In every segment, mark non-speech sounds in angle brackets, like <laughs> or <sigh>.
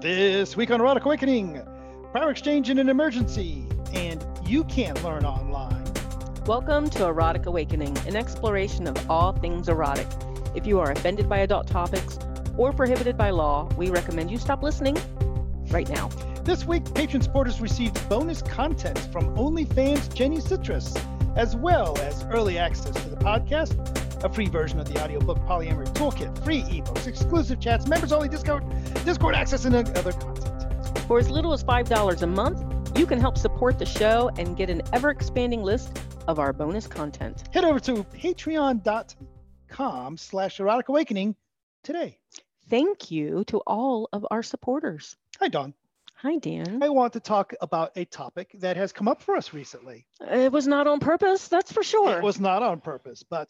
This week on Erotic Awakening, Power Exchange in an Emergency, and You Can't Learn Online. Welcome to Erotic Awakening, an exploration of all things erotic. If you are offended by adult topics or prohibited by law, we recommend you stop listening right now. This week, patron supporters received bonus content from OnlyFans Jenny Citrus, as well as early access to the podcast, a free version of the audiobook Polyamory Toolkit, free ebooks, exclusive chats, members only Discord, Discord access, and other content. For as little as $5 a month, you can help support the show and get an ever expanding list of our bonus content. Head over to patreon.com slash erotic awakening today. Thank you to all of our supporters. Hi, Dawn. Hi, Dan. I want to talk about a topic that has come up for us recently. It was not on purpose, that's for sure. It was not on purpose, but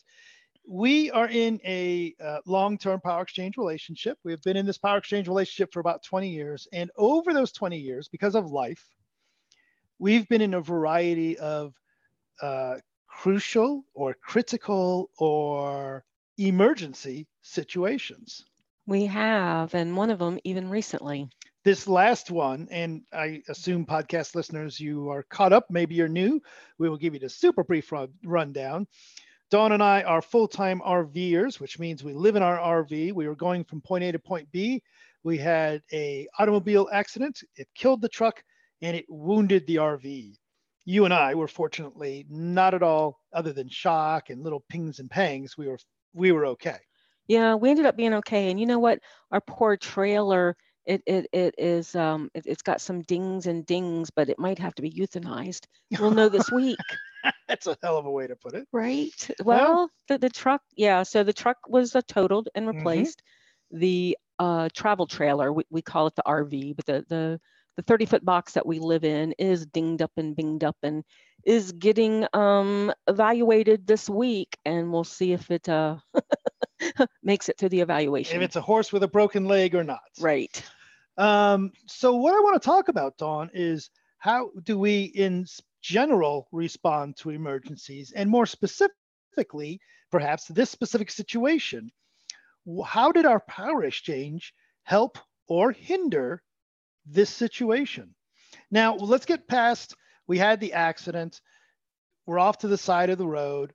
we are in a uh, long-term power exchange relationship. We've been in this power exchange relationship for about 20 years, and over those 20 years, because of life, we've been in a variety of uh, crucial or critical or emergency situations. We have, and one of them even recently. This last one, and I assume podcast listeners, you are caught up, maybe you're new. We will give you the super brief run- rundown. Dawn and I are full-time RVers, which means we live in our RV. We were going from point A to point B. We had a automobile accident. It killed the truck and it wounded the RV. You and I were fortunately not at all, other than shock and little pings and pangs. We were we were okay. Yeah, we ended up being okay. And you know what? Our poor trailer, it it it is um it, has got some dings and dings, but it might have to be euthanized. We'll know this <laughs> week. <laughs> That's a hell of a way to put it. Right. Well, well the, the truck, yeah. So the truck was uh, totaled and mm-hmm. replaced. Mm-hmm. The uh, travel trailer, we, we call it the RV, but the the the 30 foot box that we live in is dinged up and binged up and is getting um, evaluated this week and we'll see if it uh, <laughs> makes it through the evaluation if it's a horse with a broken leg or not right um, so what i want to talk about dawn is how do we in general respond to emergencies and more specifically perhaps this specific situation. How did our power exchange help or hinder this situation? Now let's get past we had the accident we're off to the side of the road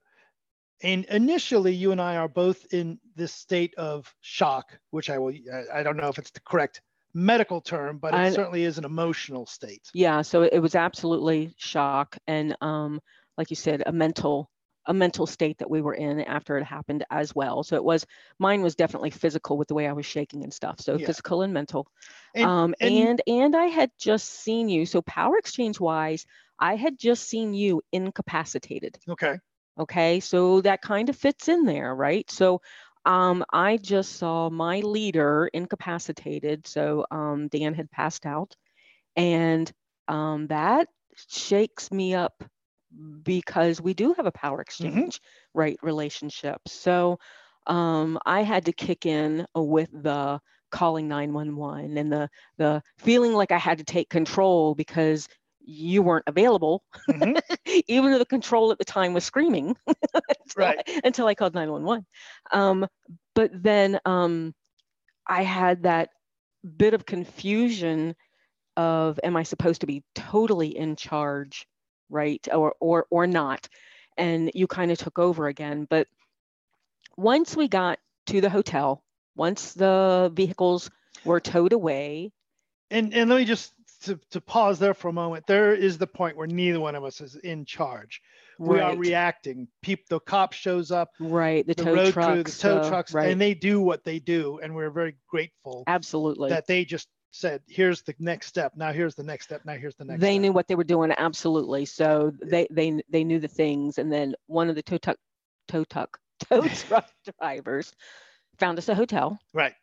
and initially you and i are both in this state of shock which i will i don't know if it's the correct medical term, but it I, certainly is an emotional state. Yeah, so it was absolutely shock and um, like you said, a mental a mental state that we were in after it happened as well. So it was mine was definitely physical with the way I was shaking and stuff. So yeah. physical and mental. And, um, and, and and I had just seen you. So power exchange wise, I had just seen you incapacitated. Okay. Okay. So that kind of fits in there, right? So um, I just saw my leader incapacitated. So um, Dan had passed out. And um, that shakes me up because we do have a power mm-hmm. exchange, mm-hmm. right? Relationship. So um, I had to kick in with the calling 911 and the the feeling like I had to take control because you weren't available, mm-hmm. <laughs> even though the control at the time was screaming <laughs> until, right. I, until I called 911. Um, but then um, I had that bit of confusion of am I supposed to be totally in charge, right, or or or not? And you kind of took over again. But once we got to the hotel, once the vehicles were towed away, and and let me just to, to pause there for a moment, there is the point where neither one of us is in charge. We are reacting. People, the cop shows up, right? The, the tow road trucks, crew, the tow trucks, right. and they do what they do, and we're very grateful. Absolutely. That they just said, "Here's the next step. Now here's the next step. Now here's the next." They step. knew what they were doing. Absolutely. So they they they knew the things, and then one of the tow truck tow truck <laughs> tow <laughs> truck drivers found us a hotel. Right.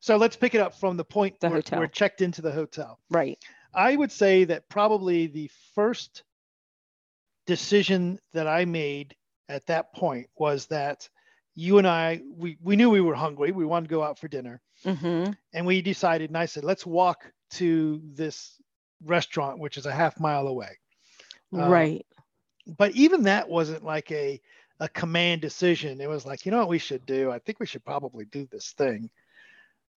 So let's pick it up from the point the where hotel. we're checked into the hotel. Right. I would say that probably the first decision that I made at that point was that you and I, we, we knew we were hungry. We wanted to go out for dinner. Mm-hmm. And we decided, and I said, let's walk to this restaurant, which is a half mile away. Um, right. but even that wasn't like a, a command decision. It was like, you know what we should do? I think we should probably do this thing.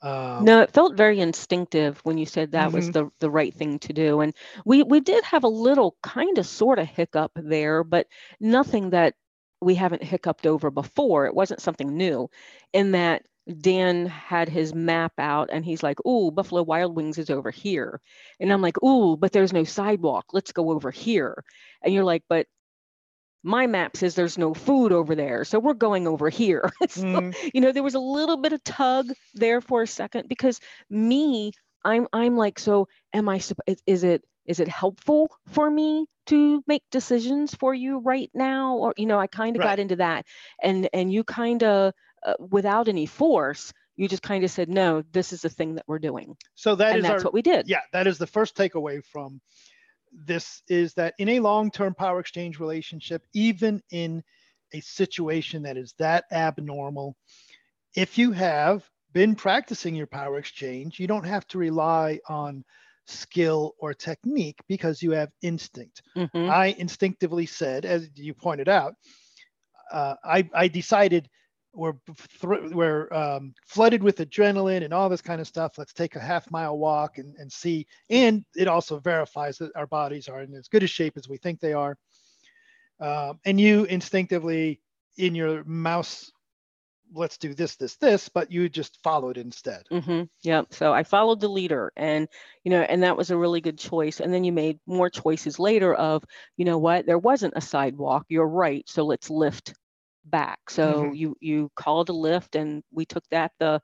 Um, no, it felt very instinctive when you said that was Mhm. the the right thing to do. And we we did have a little kind of sort of hiccup there, but nothing that we haven't hiccuped over before. It wasn't something new in that Dan had his map out and he's like, "Ooh, Buffalo Wild Wings is over here." And I'm like, "Ooh, but there's no sidewalk. Let's go over here." And you're like, "But my map says there's no food over there. So we're going over here." <laughs> So, mm, you know there was a little bit of tug there for a second because me i'm i'm like so am i is it is it helpful for me to make decisions for you right now or you know i kind of Right. got into that and and you kind of uh, without any force you just kind of said no this is the thing that we're doing so that and is that's our what we did yeah that is the first takeaway from this is that in a long-term power exchange relationship even in a situation that is that abnormal if you have been practicing your power exchange you don't have to rely on skill or technique because you have instinct Mhm. i instinctively said as you pointed out uh, I, I decided we're thr- we're um, flooded with adrenaline and all this kind of stuff. Let's take a half mile walk and, and see. And it also verifies that our bodies are in as good a shape as we think they are. Um, and you instinctively, in your mouse, let's do this, this, this, but you just followed instead. Mm-hmm. Yep. So I followed the leader, and you know, and that was a really good choice. And then you made more choices later of, you know what, there wasn't a sidewalk. You're right. So let's Lyft back. So Mhm. you you called a Lyft, and we took that the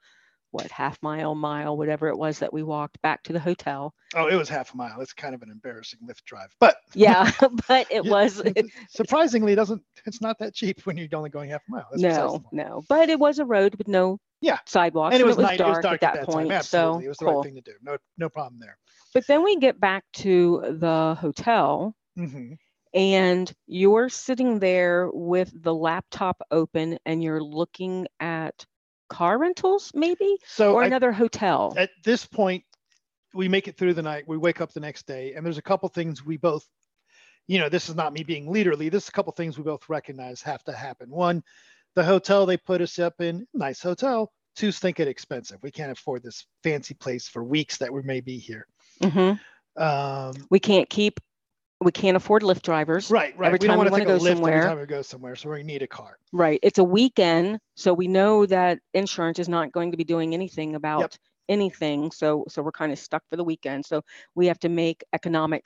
what half mile, mile, whatever it was that we walked back to the hotel. Oh, it was half a mile. It's kind of an embarrassing Lyft drive, but <laughs> Yeah, <laughs> but it Yeah, was it- surprisingly, it doesn't. It's not that cheap when you're only going half a mile. That's no, no, but it was a road with no Yeah. sidewalks, and it was, night. dark, it was dark at that, point. time. Absolutely, So it was the cool. right thing to do. No, no problem there. But then we get back to the hotel. hmm and you're sitting there with the laptop open and you're looking at car rentals maybe So or I- another hotel at this point, we make it through the night. We wake up the next day, and there's a couple things we both, you know, this is not me being leaderly. This is a couple things we both recognize have to happen. One, the hotel they put us up in, nice hotel. Two, think it expensive. We can't afford this fancy place for weeks that we may be here. Mhm. Um, we can't keep we can't afford Lyft drivers right, right. Every we don't time want we to wanna a go somewhere. every time we go somewhere, so we need a car. right it's a weekend so we know that insurance is not going to be doing anything about anything so so we're kind of stuck for the weekend so we have to make economic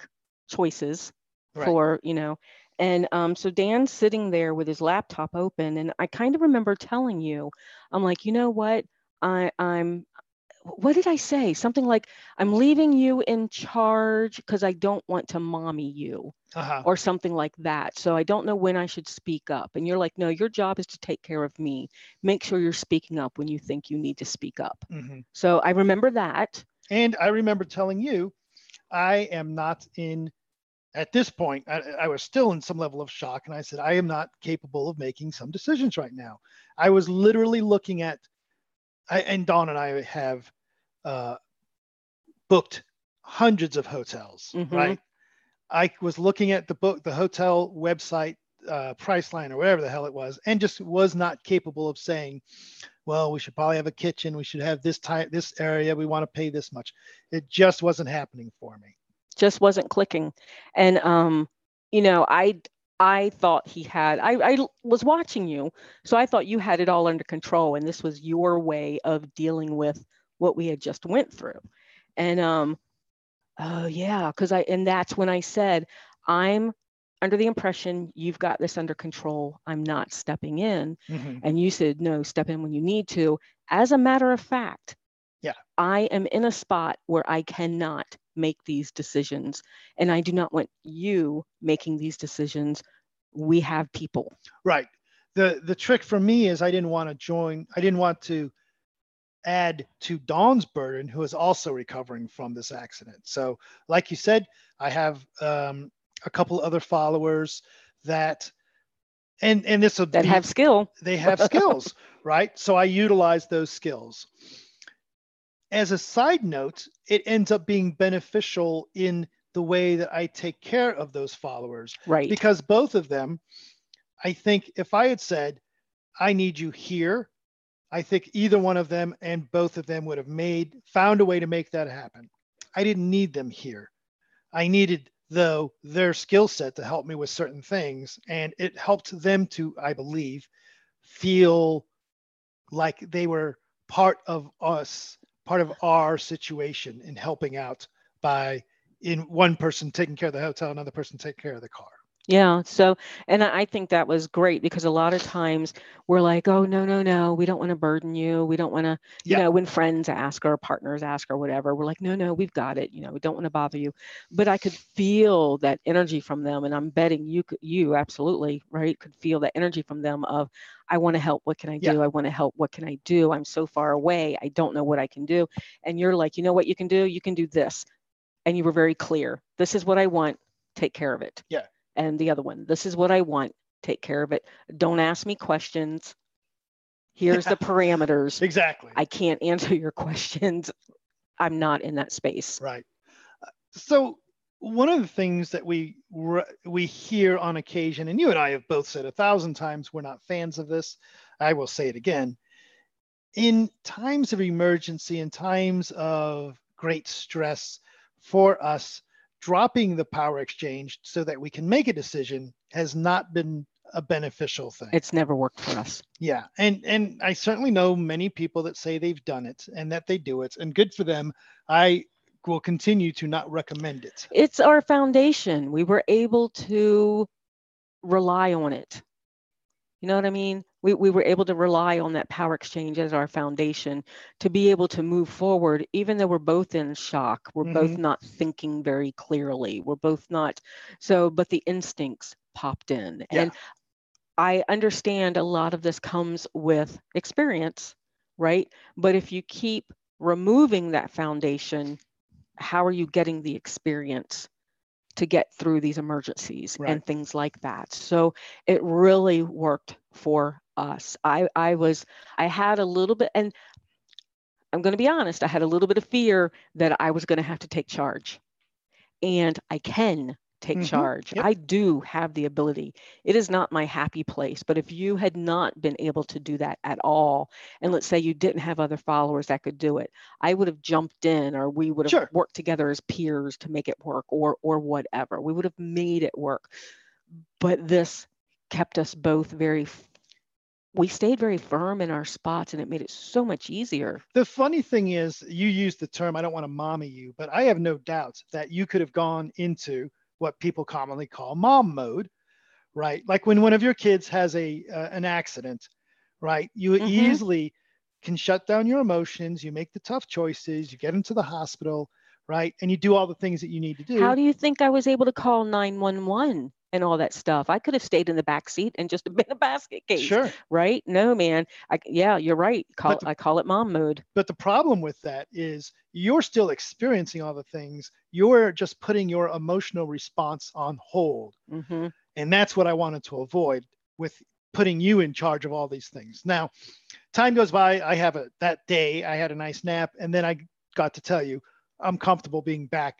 choices Right. for you know and um, so dan's sitting there with his laptop open and i kind of remember telling you i'm like you know what i i'm what did i say something like i'm leaving you in charge because i don't want to mommy you Uh-huh. or something like that so i don't know when i should speak up and you're like no your job is to take care of me make sure you're speaking up when you think you need to speak up Mhm. so i remember that And I remember telling you, I am not in, at this point, I, I was still in some level of shock. And I said, I am not capable of making some decisions right now. I was literally looking at, I, and Dawn and I have uh, booked hundreds of hotels, Mhm. right? I was looking at the book, the hotel website, uh, Priceline or whatever the hell it was, and just was not capable of saying, well, we should probably have a kitchen. We should have this type, this area. We want to pay this much. It just wasn't happening for me. just wasn't clicking and um you know i i thought he had I was watching you so i thought you had it all under control and this was your way of dealing with what we had just went through and um oh yeah because i and that's when i said i'm under the impression you've got this under control i'm not stepping in Mhm. and you said no step in when you need to as a matter of fact Yeah. i am in a spot where i cannot make these decisions and i do not want you making these decisions we have people Right. The the trick for me is I didn't want to join. I didn't want to add to Dawn's burden, who is also recovering from this accident. So, like you said, I have um, a couple other followers that, and and this will that be, have skill they have skills, <laughs> right? So I utilize those skills. As a side note, it ends up being beneficial in the way that I take care of those followers right because both of them, I think if I had said, I need you here I think either one of them and both of them would have made found a way to make that happen. I didn't need them here. I needed though their skill set to help me with certain things and it helped them to I believe feel like they were part of us, part of our situation in helping out by in one person taking care of the hotel, another person taking care of the car. Yeah. So, and I think that was great because a lot of times we're like, oh, no, no, no, we don't want to burden you. We don't want to, you Yeah. know, when friends ask or partners ask or whatever, we're like, no, no, we've got it. You know, we don't want to bother you. But I could feel that energy from them. And I'm betting you, you absolutely, right, could feel that energy from them of, I want to help. What can I Yeah. do? I want to help. What can I do? I'm so far away. I don't know what I can do. And you're like, you know what you can do? You can do this. And you were very clear. This is what I want. Take care of it Yeah. And the other one this is what i want take care of it don't ask me questions here's the parameters Exactly. i can't answer your questions i'm not in that space Right. So one of the things that we we hear on occasion, and you and I have both said a thousand times, we're not fans of this. I will say it again. In times of emergency, in times of great stress, for us, dropping the power exchange so that we can make a decision has not been a beneficial thing. it's never worked for us Yeah, and and I certainly know many people that say they've done it and that they do it, and good for them. I will continue to not recommend it. it's our foundation we were able to rely on it you know what i mean we, we were able to rely on that power exchange as our foundation to be able to move forward even though we're both in shock we're both Mhm. not thinking very clearly we're both not so but the instincts popped in Yeah. and i understand a lot of this comes with experience right but if you keep removing that foundation how are you getting the experience to get through these emergencies Right. and things like that so it really worked for us i i was i had a little bit and i'm going to be honest i had a little bit of fear that i was going to have to take charge and i can take Mhm. charge Yep. i do have the ability it is not my happy place but if you had not been able to do that at all and let's say you didn't have other followers that could do it i would have jumped in or we would have Sure. worked together as peers to make it work or or whatever we would have made it work but this kept us both very we stayed very firm in our spots and it made it so much easier The funny thing is, you use the term. I don't want to mommy you, but I have no doubt that you could have gone into what people commonly call mom mode, right? Like when one of your kids has a uh, an accident, right? You Mhm. easily can shut down your emotions. You make the tough choices. You get into the hospital, right? And you do all the things that you need to do. how do you think i was able to call 911 and all that stuff i could have stayed in the back seat and just <laughs> been a basket case Sure. right no man I, yeah you're right call, the- i call it mom mode But the problem with that is you're still experiencing all the things. You're just putting your emotional response on hold. hmm And that's what I wanted to avoid with putting you in charge of all these things. Now, time goes by. I have a that day I had a nice nap, and then I got to tell you I'm comfortable being back.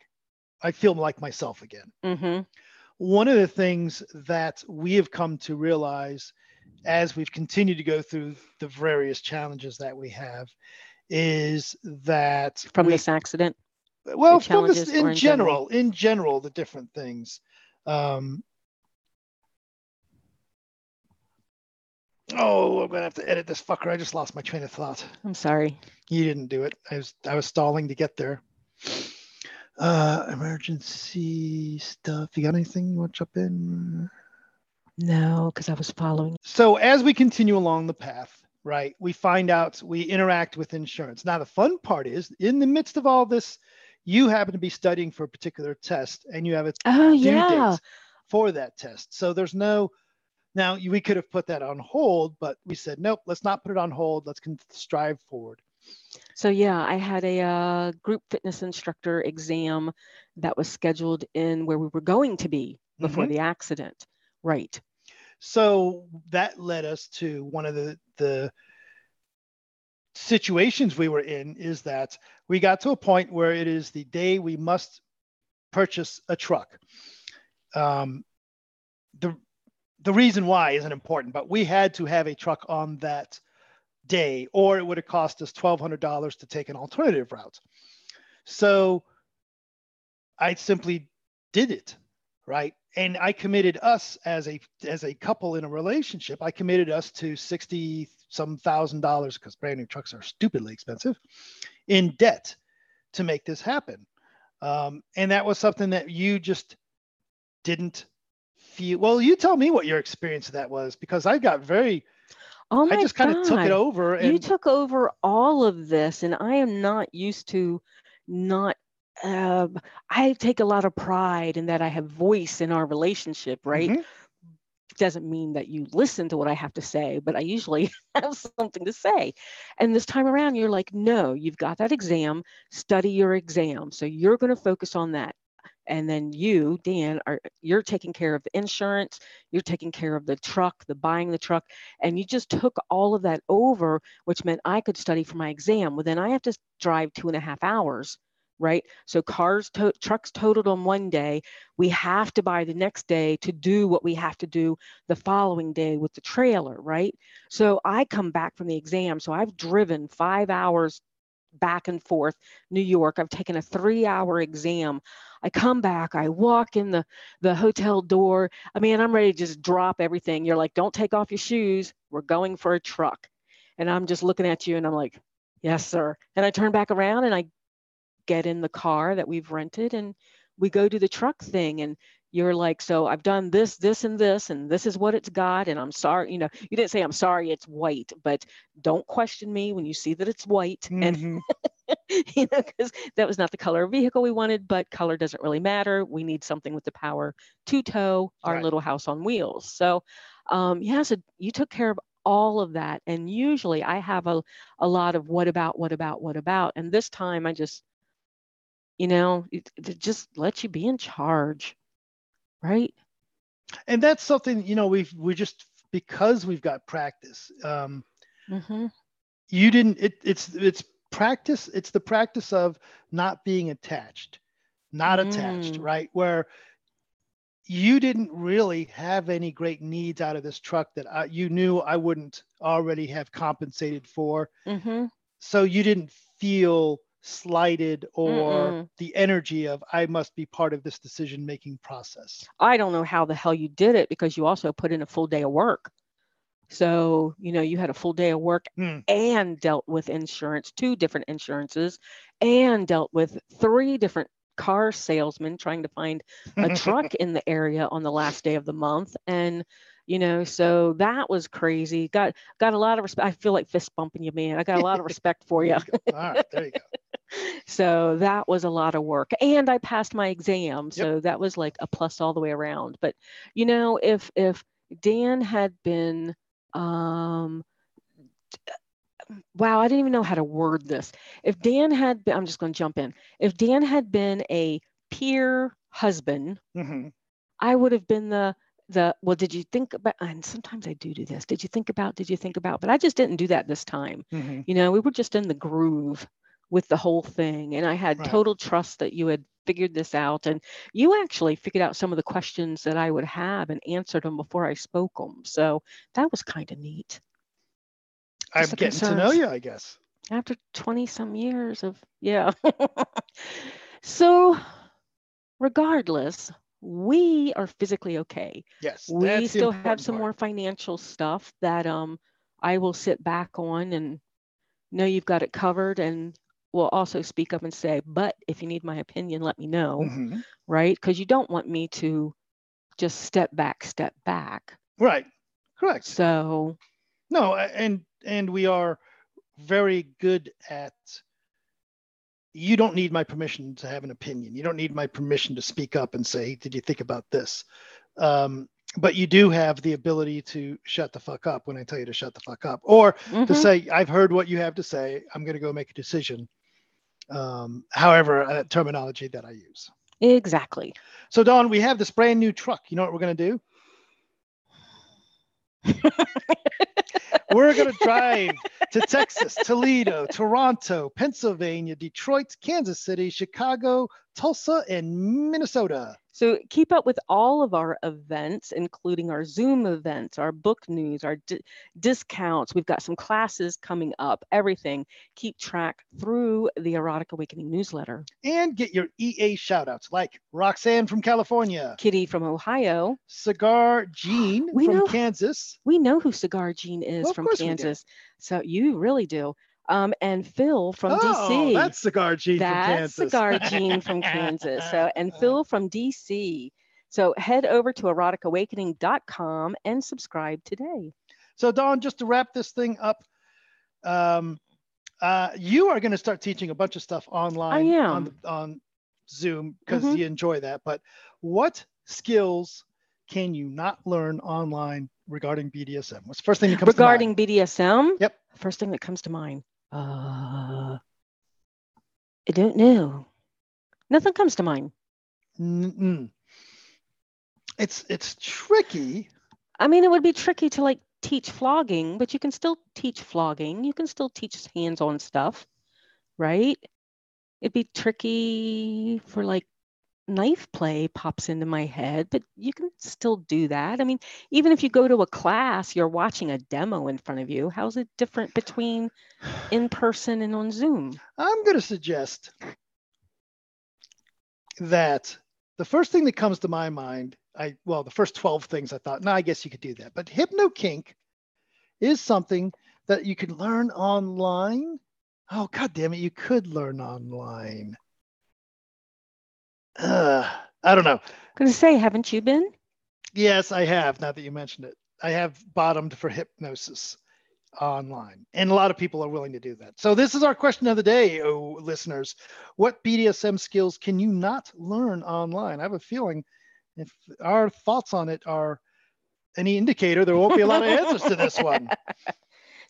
I feel like myself again. hmm One of the things that we have come to realize as we've continued to go through the various challenges that we have is that from we, this accident? Well from this in in general, general? in general the different things. Um oh i'm gonna have to edit this fucker. I just lost my train of thought. I'm sorry. You didn't do it. I was i was stalling to get there uh emergency stuff you got anything you want to jump in no because i was following so as we continue along the path right we find out we interact with insurance now the fun part is in the midst of all this you happen to be studying for a particular test and you have a oh due yeah dates for that test. So there's no, now we could have put that on hold, but we said, nope, let's not put it on hold. Let's con- strive forward. So yeah, I had a uh, group fitness instructor exam that was scheduled in where we were going to be before Mhm. the accident. Right. So that led us to one of the, the situations we were in is that we got to a point where it is the day we must purchase a truck. Um, the, the reason why isn't important, but we had to have a truck on that day, or it would have cost us $1,200 to take an alternative route. So I simply did it, right? And I committed us as a as a couple in a relationship. I committed us to sixty some thousand dollars because brand new trucks are stupidly expensive in debt to make this happen. Um, and that was something that you just didn't feel. Well, you tell me what your experience of that was because I got very. Oh my I just kind of took it over. And, you took over all of this, and I am not used to not. Uh, I take a lot of pride in that I have voice in our relationship, right? Mhm. doesn't mean that you listen to what I have to say, but I usually <laughs> have something to say. And this time around, you're like, no, you've got that exam, study your exam. So you're going to focus on that. And then you, Dan, are you're taking care of the insurance, you're taking care of the truck, the buying the truck, and you just took all of that over, which meant I could study for my exam. Well, then I have to drive two and a half hours right? So cars, to- trucks totaled on one day. We have to buy the next day to do what we have to do the following day with the trailer, right? So I come back from the exam. So I've driven five hours back and forth New York. I've taken a three hour exam. I come back, I walk in the, the hotel door. I mean, I'm ready to just drop everything. You're like, don't take off your shoes. We're going for a truck. And I'm just looking at you and I'm like, yes, sir. And I turn back around and I get in the car that we've rented and we go do the truck thing and you're like so i've done this this and this and this is what it's got and i'm sorry you know you didn't say i'm sorry it's white but don't question me when you see that it's white and Mhm. <laughs> you know because that was not the color of vehicle we wanted but color doesn't really matter we need something with the power to tow our Right. little house on wheels so um yeah so you took care of all of that and usually i have a, a lot of what about what about what about and this time i just you know it, it just let you be in charge right and that's something you know we've we just because we've got practice. Um, mm-hmm. you didn't. It, it's it's practice. It's the practice of not being attached, not attached, Mm. right? Where you didn't really have any great needs out of this truck that I, you knew I wouldn't already have compensated for. Mm-hmm. So you didn't feel slighted or Mm-mm. the energy of I must be part of this decision making process. I don't know how the hell you did it because you also put in a full day of work. So, you know, you had a full day of work Hmm. and dealt with insurance, two different insurances, and dealt with three different car salesmen trying to find a truck <laughs> in the area on the last day of the month. And, you know, so that was crazy. Got got a lot of respect. I feel like fist bumping you, man. I got a lot of respect for you. <laughs> All right, there you go. So that was a lot of work and i passed my exam so that was like a plus all the way around but you know if if dan had been um wow i didn't even know how to word this. If dan had been i'm just going to jump in. If dan had been a peer husband Mhm. i would have been the the well did you think about and sometimes i do do this did you think about did you think about but i just didn't do that this time. Mhm. you know we were just in the groove with the whole thing and i had Right. total trust that you had figured this out and you actually figured out some of the questions that i would have and answered them before i spoke them so that was kind of neat I'm getting to know you, I guess. after 20 some years of yeah <laughs> so regardless we are physically okay Yes. we still have some part. more financial stuff that um I will sit back on and know you've got it covered and will also speak up and say, but if you need my opinion, let me know, Mhm. right? Because you don't want me to just step back, step back. Right. Correct. So No, and and we are very good at you don't need my permission to have an opinion. You don't need my permission to speak up and say, "Did you think about this?" Um, but you do have the ability to shut the fuck up when I tell you to shut the fuck up, or to mhm, say, "I've heard what you have to say. I'm going to go make a decision." Um, however, uh, terminology that I use. exactly. So, Dawn, we have this brand new truck. You know what we're going to do? <laughs> We're going to drive to Texas, Toledo, Toronto, Pennsylvania, Detroit, Kansas City, Chicago, Tulsa and Minnesota. So keep up with all of our events, including our Zoom events, our book news, our di- discounts. We've got some classes coming up, everything. Keep track through the Erotic Awakening newsletter. And get your EA shoutouts like Roxanne from California, Kitty from Ohio. Cigar Jean We from know- Kansas. We know who Cigar Jean is Well, from course we do. Kansas. So you really do. Um, and Phil from oh, DC. that's Cigar from That's Kansas. Cigar Jean <laughs> from Kansas. So and Phil from DC. So head over to eroticawakening.com and subscribe today. So, Dawn, just to wrap this thing up, um, uh, you are going to start teaching a bunch of stuff online am. on, on Zoom because Mhm. you enjoy that. But what skills can you not learn online regarding BDSM? What's the first thing that comes to mind? Regarding BDSM, Yep. first thing that comes to mind. Uh, I don't know. Nothing comes to mind. Mm-mm. It's it's tricky. I mean, it would be tricky to like teach flogging, but you can still teach flogging. You can still teach hands-on stuff, right? It'd be tricky for like knife play pops into my head, but you can still do that. I mean, even if you go to a class, you're watching a demo in front of you. How's it different between in person and on Zoom? I'm going to suggest that the first thing that comes to my mind, I well, the first 12 things I thought, no, I guess you could do that. But hypno kink is something that you can learn online. Oh, god damn it, you could learn online. Uh, <sighs> I don't know. I'm gonna say, haven't you been? Yes, I have. Now that you mentioned it, I have bottomed for hypnosis online, and a lot of people are willing to do that. So this is our question of the day, oh listeners: What BDSM skills can you not learn online? I have a feeling if our thoughts on it are any indicator, there won't be a lot of answers to this one. <laughs>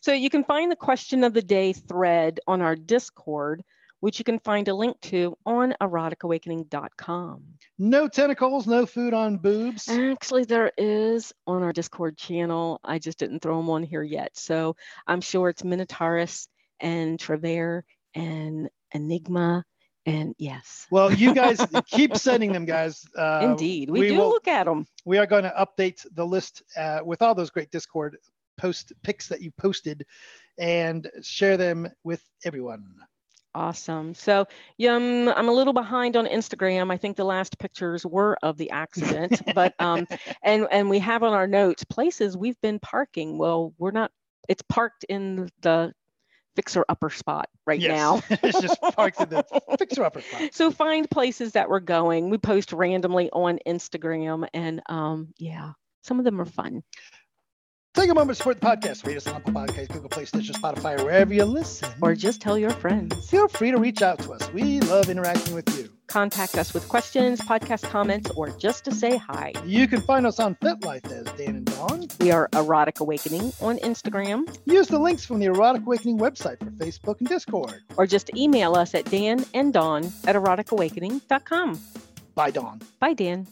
So you can find the question of the day thread on our Discord, which you can find a link to on eroticawakening.com. No tentacles, no food on boobs. Actually, there is on our Discord channel. I just didn't throw them on here yet. So I'm sure it's Minotaurus and Trevere and Enigma. And yes, Well, you guys <laughs> keep sending them, guys. Uh, indeed, we, we do will- look at them. we are going to update the list uh, with all those great Discord post pics that you posted and share them with everyone. Awesome. So, um, I'm a little behind on Instagram. I think the last pictures were of the accident, but um, <laughs> and and we have on our notes places we've been parking. Well, we're not. It's parked in the fixer upper spot right Yes. now. <laughs> it's just parked in the <laughs> fixer upper spot. So find places that we're going. We post randomly on Instagram, and um, yeah, some of them are fun. Take a moment to support the podcast. Rate us on Apple Podcasts, Google Play, Stitcher, Spotify, wherever you listen. Or just tell your friends. feel free to reach out to us. We love interacting with you. Contact us with questions, podcast comments, or just to say hi. You can find us on FetLife as Dan and Dawn. We are Erotic Awakening on Instagram. Use the links from the Erotic Awakening website for Facebook and Discord. or just email us at dan and dawn at eroticawakening.com. Bye, Dawn. Bye, Dan.